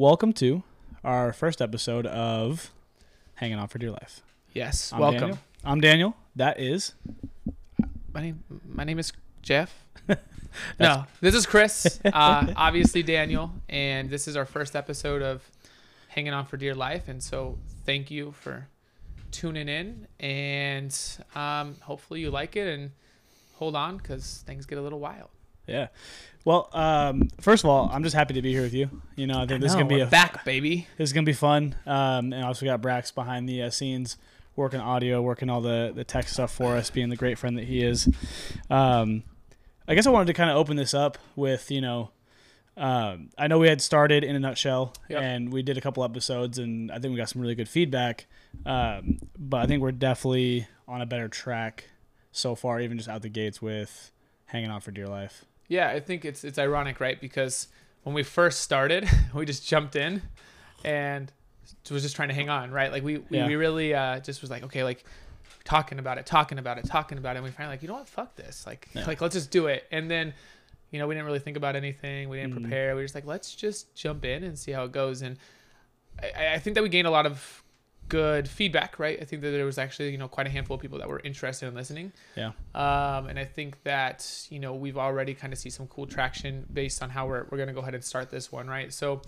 welcome to our first episode of Hanging On for Dear Life. Yes, I'm welcome. Daniel. I'm Daniel. That is My name my name is Jeff. no, this is Chris. Uh, obviously Daniel, and this is our first episode of Hanging On for Dear Life, and so thank you for tuning in, and um, hopefully you like it and hold on because things get a little wild. Yeah. Well, um, first of all, I'm just happy to be here with you. You know, I think this is gonna be a back, baby. this is gonna be fun. Um, and also got Brax behind the uh, scenes, working audio, working all the the tech stuff for us, being the great friend that he is. Um, I guess I wanted to kind of open this up with you know. Um, I know we had started in a nutshell, Yep. and we did a couple episodes, and I think we got some really good feedback. Um, but I think we're definitely on a better track so far, even just out the gates with hanging on for dear life. Yeah, I think it's it's ironic, right? Because when we first started, we just jumped in and was just trying to hang on, right? Like we we, Yeah. we really uh, just was like, okay, like talking about it, talking about it, talking about it, and we finally like, you know what, fuck this, like Yeah. like let's just do it. And then, you know, we didn't really think about anything, we didn't Mhm. prepare, we were just like, let's just jump in and see how it goes. And I, I think that we gained a lot of good feedback, right? I think that there was actually you know quite a handful of people that were interested in listening. Yeah. Um, and I think that you know we've already kind of see some cool traction based on how we're we're gonna go ahead and start this one, right? So.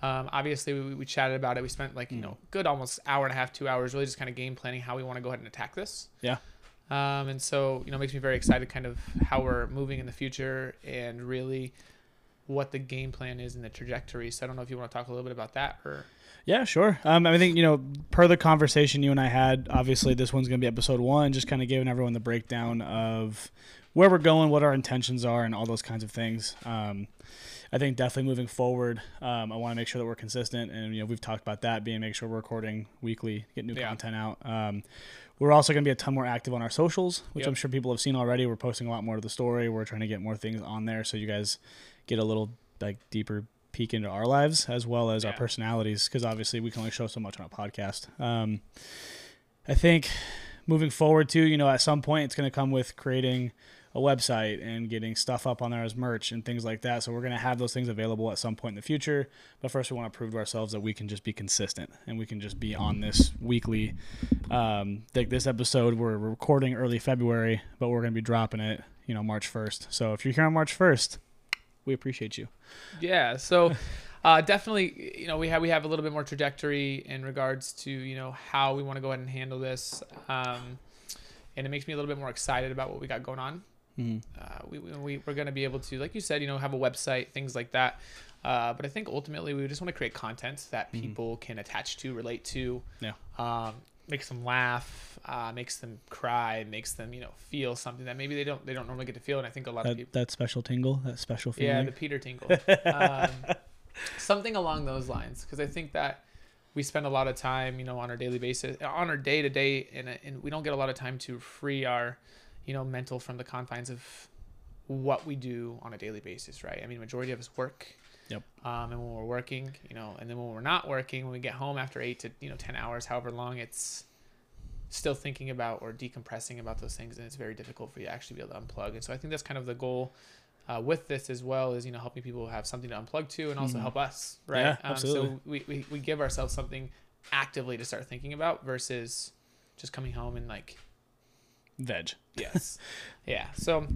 Um, obviously, we, we chatted about it. We spent like you Mm. know good almost hour and a half, two hours, really just kind of game planning how we want to go ahead and attack this. Yeah. Um, and so you know makes me very excited, kind of how we're moving in the future and really what the game plan is and the trajectory. So I don't know if you want to talk a little bit about that or Yeah, sure. Um, I think you know, per the conversation you and I had, obviously this one's going to be episode one, just kind of giving everyone the breakdown of where we're going, what our intentions are, and all those kinds of things. Um, I think definitely moving forward, um, I want to make sure that we're consistent, and you know, we've talked about that being make sure we're recording weekly, get new Yeah. content out. Um, we're also going to be a ton more active on our socials, which Yep. I'm sure people have seen already. We're posting a lot more of the story. We're trying to get more things on there, so you guys get a little like deeper peek into our lives as well as our personalities because obviously we can only show so much on a podcast. Um, i think moving forward too you know at some point it's going to come with creating a website and getting stuff up on there as merch and things like that. So we're going to have those things available at some point in the future. But first we want to prove to ourselves that we can just be consistent and we can just be on this weekly um, like this episode we're recording early february but we're going to be dropping it you know march 1st so if you're here on march 1st we appreciate you Yeah, so uh, definitely, you know, we have we have a little bit more trajectory in regards to you know how we want to go ahead and handle this, um, and it makes me a little bit more excited about what we got going on. Mhm. Uh, we we we're going to be able to, like you said, you know, have a website, things like that. Uh, but I think ultimately we just want to create content that Mhm. people can attach to, relate to, Yeah. um, makes them laugh, uh, makes them cry, makes them you know feel something that maybe they don't they don't normally get to feel. And I think a lot of that, people that special tingle, that special feeling. yeah, the Peter Tingle. um, something along those lines. Because I think that we spend a lot of time, you know, on our daily basis, on our day to day, and and we don't get a lot of time to free our, you know, mental from the confines of what we do on a daily basis, right? I mean, majority of us work. Yep. Um, and when we're working, you know, and then when we're not working, when we get home after eight to you know ten hours, however long, it's still thinking about or decompressing about those things, and it's very difficult for you to actually be able to unplug. And so I think that's kind of the goal uh, with this as well is you know helping people have something to unplug to and also Mhm. help us right Yeah, Um, absolutely. so we, we, we give ourselves something actively to start thinking about versus just coming home and like Veg. yes yeah so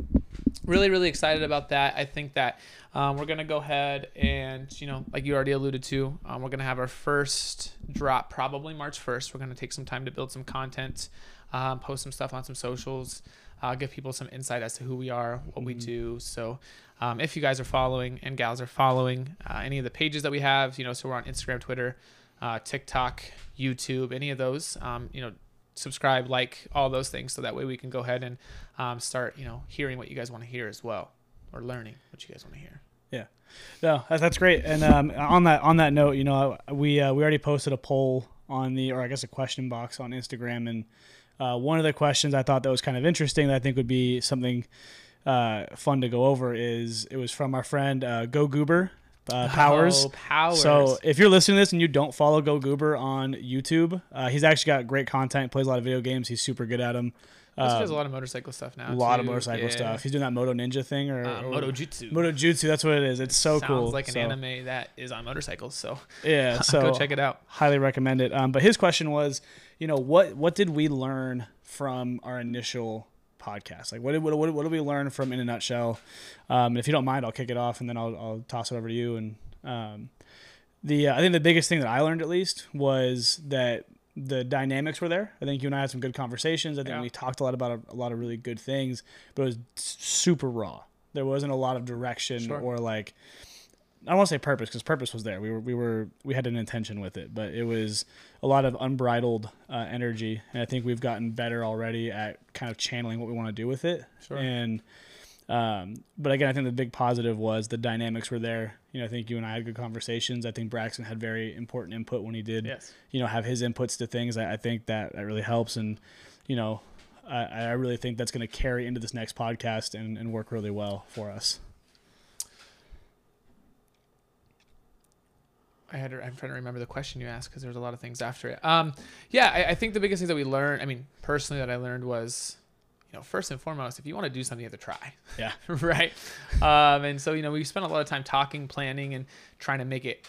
really really excited about that. I think that um, we're gonna go ahead and you know like you already alluded to um, we're gonna have our first drop probably march 1st we're gonna take some time to build some content um, post some stuff on some socials uh, give people some insight as to who we are what we Mhm. do. So um, if you guys are following and gals are following uh, any of the pages that we have you know so we're on instagram twitter uh, tiktok youtube any of those um, you know subscribe, like all those things, so that way we can go ahead and um, start, you know, hearing what you guys want to hear as well, or learning what you guys want to hear. Yeah, no, that's, great. And um, on that on that note, you know, we uh, we already posted a poll on the, or I guess a question box on Instagram, and uh, one of the questions I thought that was kind of interesting that I think would be something uh, fun to go over is it was from our friend uh, Go Goober uh, Powers. Oh, Powers. So if you're listening to this and you don't follow Go Goober on YouTube, uh, he's actually got great content. Plays a lot of video games. He's super good at them. Also Uh, does a lot of motorcycle stuff now. a lot too. of motorcycle Yeah. stuff. He's doing that Moto Ninja thing or, Uh, or Moto Jutsu. Moto Jutsu. That's what it is. It's so Sounds cool. Sounds like an So, anime that is on motorcycles. So, Yeah. So go check it out. highly recommend it. Um, but his question was, you know, what what did we learn from our initial podcast? Like, what did what, what, what did we learn from In a Nutshell? Um, and if you don't mind, I'll kick it off, and then I'll, I'll toss it over to you. And um, the uh, I think the biggest thing that I learned, at least, was that the dynamics were there. I think you and I had some good conversations. I think Yeah. we talked a lot about a, a lot of really good things, but it was super raw. There wasn't a lot of direction Sure. or like I to say purpose because purpose was there. We were we were we had an intention with it, but it was a lot of unbridled uh, energy, and I think we've gotten better already at kind of channeling what we want to do with it. Sure. And um, but again, I think the big positive was the dynamics were there. You know, I think you and I had good conversations. I think Braxton had very important input when he did Yes. you know have his inputs to things i, I think that that really helps and you know i, I really think that's going to carry into this next podcast and, and work really well for us I had. I'm trying to remember the question you asked because there was a lot of things after it. Um, yeah, I, I think the biggest thing that we learned. I mean, personally, that I learned was, you know, first and foremost, if you want to do something, you have to try. yeah right? Um, and so, you know, we spent a lot of time talking, planning, and trying to make it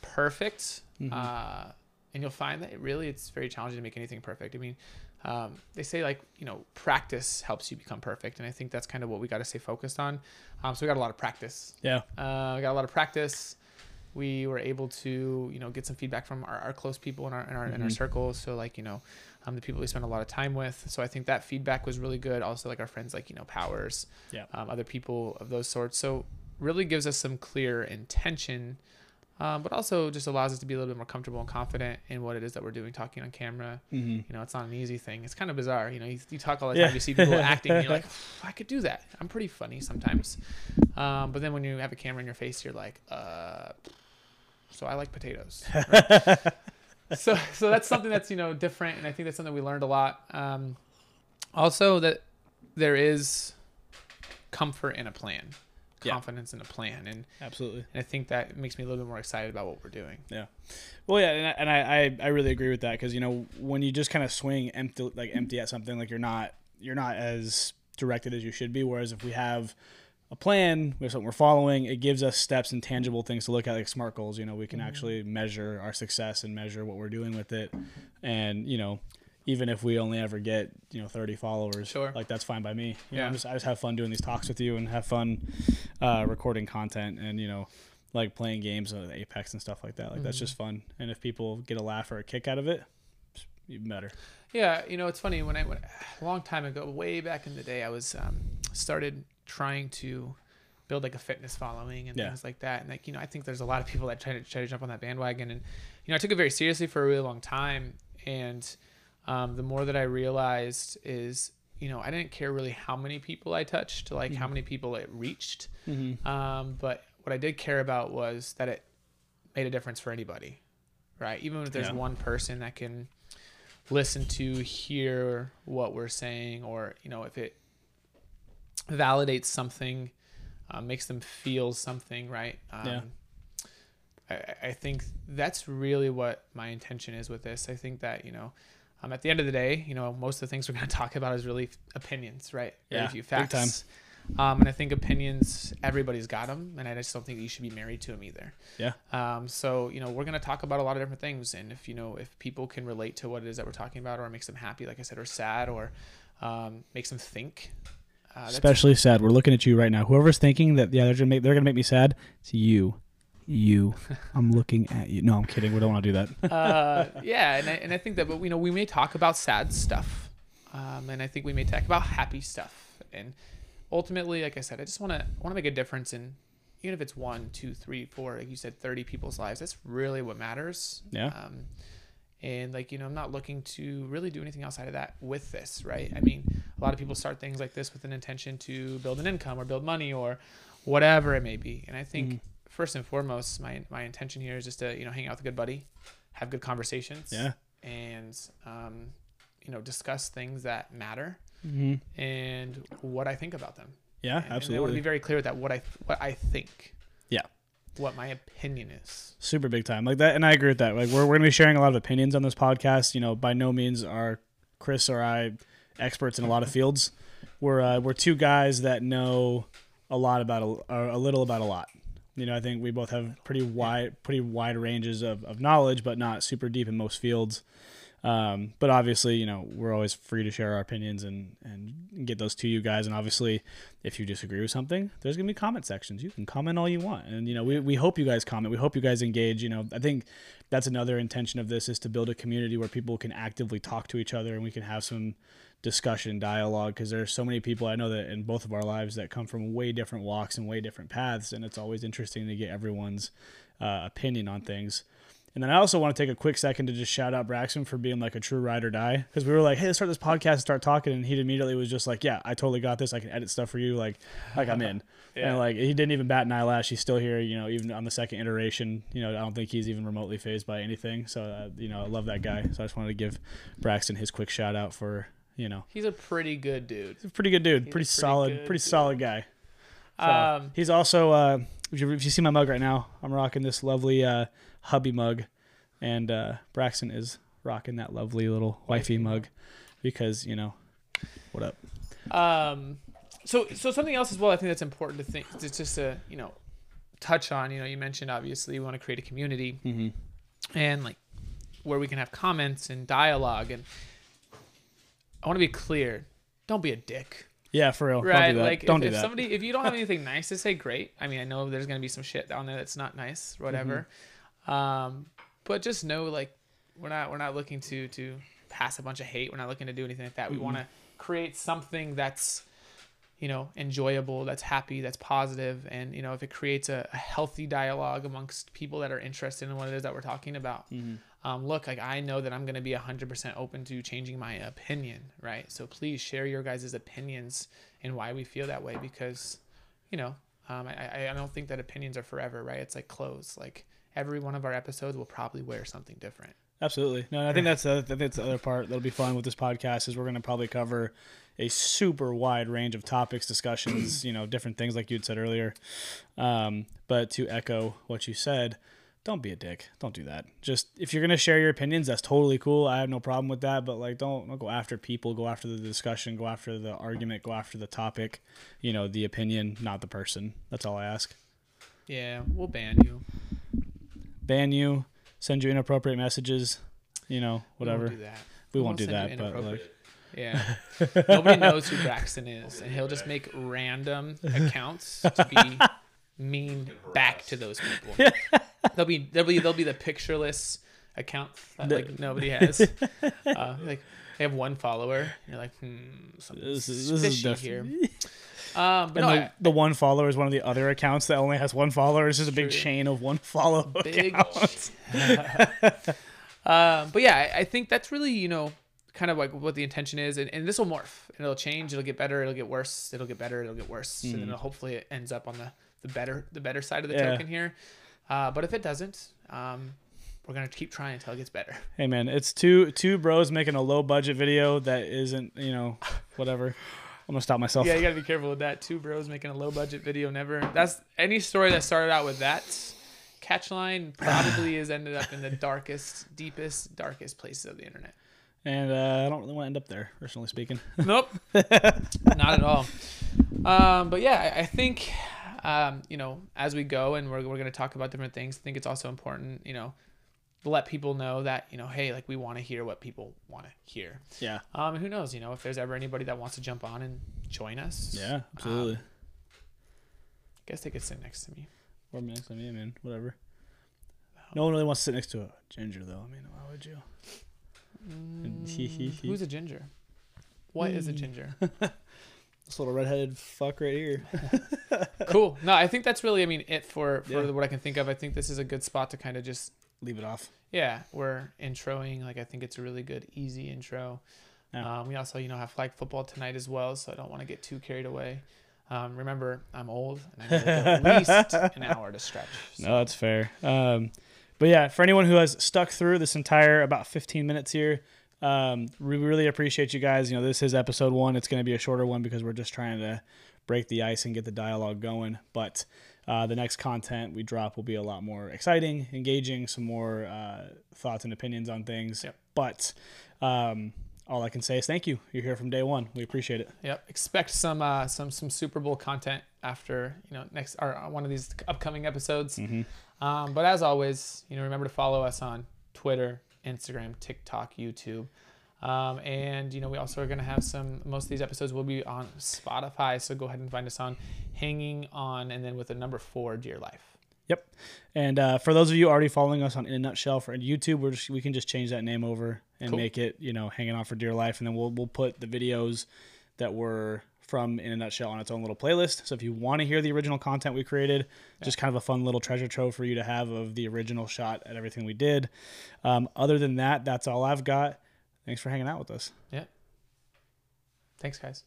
perfect. Mhm. Uh, and you'll find that it really it's very challenging to make anything perfect. I mean, um, they say like you know practice helps you become perfect, and I think that's kind of what we got to stay focused on. Um, so we got a lot of practice. yeah Uh, we got a lot of practice. We were able to, you know, get some feedback from our, our close people in our in our, in our Mhm. circles. So like, you know, um, the people we spend a lot of time with. So I think that feedback was really good. Also, like our friends, like you know, Powers, Yeah. um, other people of those sorts. So really gives us some clear intention, um, but also just allows us to be a little bit more comfortable and confident in what it is that we're doing, talking on camera. mm-hmm. You know, it's not an easy thing. It's kind of bizarre. You know, you, you talk all the Yeah. time, you see people acting, and you're like, I could do that. I'm pretty funny sometimes. Um, but then when you have a camera in your face, you're like, uh, so I like potatoes. right? so, so that's something that's you know different, and I think that's something we learned a lot. Um, also, that there is comfort in a plan, Yeah. confidence in a plan, and, absolutely and I think that makes me a little bit more excited about what we're doing. Yeah. Well yeah and I, and I, I, I really agree with that because you know when you just kind of swing empty like empty at something like you're not you're not as directed as you should be whereas if we have a plan we have something we're following it gives us steps and tangible things to look at like smart goals you know we can Mhm. actually measure our success and measure what we're doing with it and you know even if we only ever get you know 30 followers Sure. like that's fine by me you Yeah. I'm just, i just have fun doing these talks with you and have fun uh, recording content and you know like playing games of apex and stuff like that like that's Mhm. just fun and if people get a laugh or a kick out of it even better Yeah, you know, it's funny when I went a long time ago, way back in the day, I was um, started trying to build like a fitness following and Yeah. things like that. And like, you know, I think there's a lot of people that try to try to jump on that bandwagon. And you know, I took it very seriously for a really long time. And um, the more that I realized is, you know, I didn't care really how many people I touched, like how Mhm. many people it reached. mm-hmm. Um, but what I did care about was that it made a difference for anybody, right? Even if there's Yeah. one person that can listen to, hear what we're saying, or you know, if it validates something, uh, makes them feel something, right? Um, Yeah. I, I- think that's really what my intention is with this. I think that you know. Um, at the end of the day, you know, most of the things we're going to talk about is really opinions, right? Very Yeah, few big time. Um, and I think opinions, everybody's got them, and I just don't think you should be married to them either. Yeah. Um, so you know, we're gonna talk about a lot of different things, and if you know, if people can relate to what it is that we're talking about, or it makes them happy, like I said, or sad, or um, makes them think. Uh, that's- especially sad we're looking at you right now whoever's thinking that yeah they're gonna make they're gonna make me sad it's you you i'm looking at you no i'm kidding we don't want to do that uh, yeah, and I, and I think that, but you know, we may talk about sad stuff, um, and I think we may talk about happy stuff, and ultimately, like I said, I just want to want to make a difference in, even if it's one, two, three, four, like you said, thirty people's lives. That's really what matters. Yeah. Um, and like you know, I'm not looking to really do anything outside of that with this, right? I mean, a lot of people start things like this with an intention to build an income or build money or whatever it may be, and I think Mhm. first and foremost, my my intention here is just to you know hang out with a good buddy, have good conversations, yeah and um, you know discuss things that matter mm-hmm. and what I think about them. yeah And- and I want to absolutely be very clear with that what I what I think. Yeah. what my opinion is. super big time like that and i agree with that like we're, we're gonna be sharing a lot of opinions on this podcast you know by no means are chris or i experts in a lot of fields. We're uh, we're two guys that know a lot about a, a little about a lot. You know i think we both have pretty wide pretty wide ranges of, of knowledge but not super deep in most fields um, but obviously, you know, we're always free to share our opinions and, and get those to you guys. And obviously, if you disagree with something, there's going to be comment sections. You can comment all you want. And, you know, we, we hope you guys comment. We hope you guys engage. You know, I think that's another intention of this is to build a community where people can actively talk to each other and we can have some discussion, dialogue, because there's so many people I know that in both of our lives that come from way different walks and way different paths. And it's always interesting to get everyone's uh, opinion on things. And then I also want to take a quick second to just shout out Braxton for being like a true ride or die because we were like, hey, let's start this podcast and start talking, and he immediately was just like, yeah, I totally got this. I can edit stuff for you, like, like I'm in. yeah. And like he didn't even bat an eyelash. He's still here, you know, even on the second iteration. You know, I don't think he's even remotely fazed by anything. So uh, you know, I love that guy. So I just wanted to give Braxton his quick shout out for you know. He's a pretty good dude. He's a pretty good dude. Pretty, pretty, solid. Pretty dude. solid guy. So, um, he's also. Uh, if you, if you see my mug right now, I'm rocking this lovely uh, hubby mug and uh, Braxton is rocking that lovely little wifey mug because you know what up. Um, so so something else as well. I think that's important to think. It's just to you know touch on. You know, you mentioned obviously we want to create a community mm-hmm. and like where we can have comments and dialogue. And I want to be clear. Don't be a dick. Yeah, for real. Right. Don't do that. Like don't if, do if that. somebody if you don't have anything nice to say, great. I mean, I know there's gonna be some shit down there that's not nice, whatever. Mm-hmm. Um, but just know like we're not we're not looking to to pass a bunch of hate. We're not looking to do anything like that. We mm-hmm. want to create something that's you know enjoyable, that's happy, that's positive, and you know if it creates a, a healthy dialogue amongst people that are interested in what it is that we're talking about. Mm-hmm. Um, look, like I know that I'm going to be 100% open to changing my opinion, right? So please share your guys' opinions and why we feel that way because, you know, um, I, I don't think that opinions are forever, right? It's like clothes. Like every one of our episodes will probably wear something different. Absolutely. No, I think that's the, I think that's the other part that'll be fun with this podcast is we're going to probably cover a super wide range of topics, discussions, you know, different things like you'd said earlier. Um, but to echo what you said, don't be a dick. Don't do that. Just if you're gonna share your opinions, that's totally cool. I have no problem with that. But like, don't don't go after people. Go after the discussion. Go after the argument. Go after the topic. You know, the opinion, not the person. That's all I ask. Yeah, we'll ban you ban you, send you inappropriate messages, you know, whatever. We won't do that. We, won't, do that, but like. Yeah. Nobody knows who Braxton is, and he'll just make random accounts to be mean back to those people. they'll be they'll be they'll be the pictureless accounts that like nobody has. Uh, like they have one follower. You're like, hmm, something this is, this is def- here. Um, but and no, the, I, the, one follower is one of the other accounts that only has one follower. It's just a big true. chain of one follow big um, but yeah, I, I, think that's really you know kind of like what the intention is, and, and this will morph. And it'll change. It'll get better. It'll get worse. It'll get better. It'll get worse. Mm. And then mm. hopefully it ends up on the the better the better side of the yeah. token here. Uh, but if it doesn't, um, we're gonna keep trying until it gets better. Hey man, it's two two bros making a low budget video that isn't you know whatever. I'm gonna stop myself. Yeah, you gotta be careful with that. Two bros making a low budget video. Never. That's any story that started out with that catchline probably has ended up in the darkest, deepest, darkest places of the internet. And uh, I don't really want to end up there, personally speaking. Nope, not at all. Um, but yeah, I, I think um, you know as we go and we're we're gonna talk about different things. I think it's also important, you know, let people know that you know hey like we want to hear what people want to hear. Yeah. Um who knows you know if there's ever anybody that wants to jump on and join us. Yeah absolutely. Um, I guess they could sit next to me. Or next to me I mean whatever. No one really wants to sit next to a ginger though. I mean why would you? Mm, who's a ginger? What mm. is a ginger? This little redheaded fuck right here. Cool. No I think that's really I mean it for for yeah. what I can think of. I think this is a good spot to kind of just leave it off. Yeah, we're introing. Like I think it's a really good, easy intro. Yeah. Um, we also, you know, have flag football tonight as well, so I don't want to get too carried away. Um, remember, I'm old and I need at least an hour to stretch. So. No, that's fair. Um, but yeah, for anyone who has stuck through this entire about 15 minutes here, um, we really appreciate you guys. You know, this is episode one. It's going to be a shorter one because we're just trying to break the ice and get the dialogue going. But uh, the next content we drop will be a lot more exciting, engaging, some more uh, thoughts and opinions on things. Yep. But um, all I can say is thank you. You're here from day one. We appreciate it. Yep. Expect some uh, some some Super Bowl content after you know next or uh, one of these upcoming episodes. Um, but as always, you know, remember to follow us on Twitter, Instagram, TikTok, YouTube. Um, and you know we also are going to have some most of these episodes will be on spotify so go ahead and find us on hanging on and then with the number four dear life Yep. And uh, for those of you already following us on In a Nutshell for YouTube, we're just, we can just change that name over and Cool. make it, you know, hanging on for dear life. And then we'll, we'll put the videos that were from In a Nutshell on its own little playlist. So if you want to hear the original content we created, just kind of a fun little treasure trove for you to have of the original shot at everything we did. Um, other than that, that's all I've got. Thanks for hanging out with us. yeah thanks guys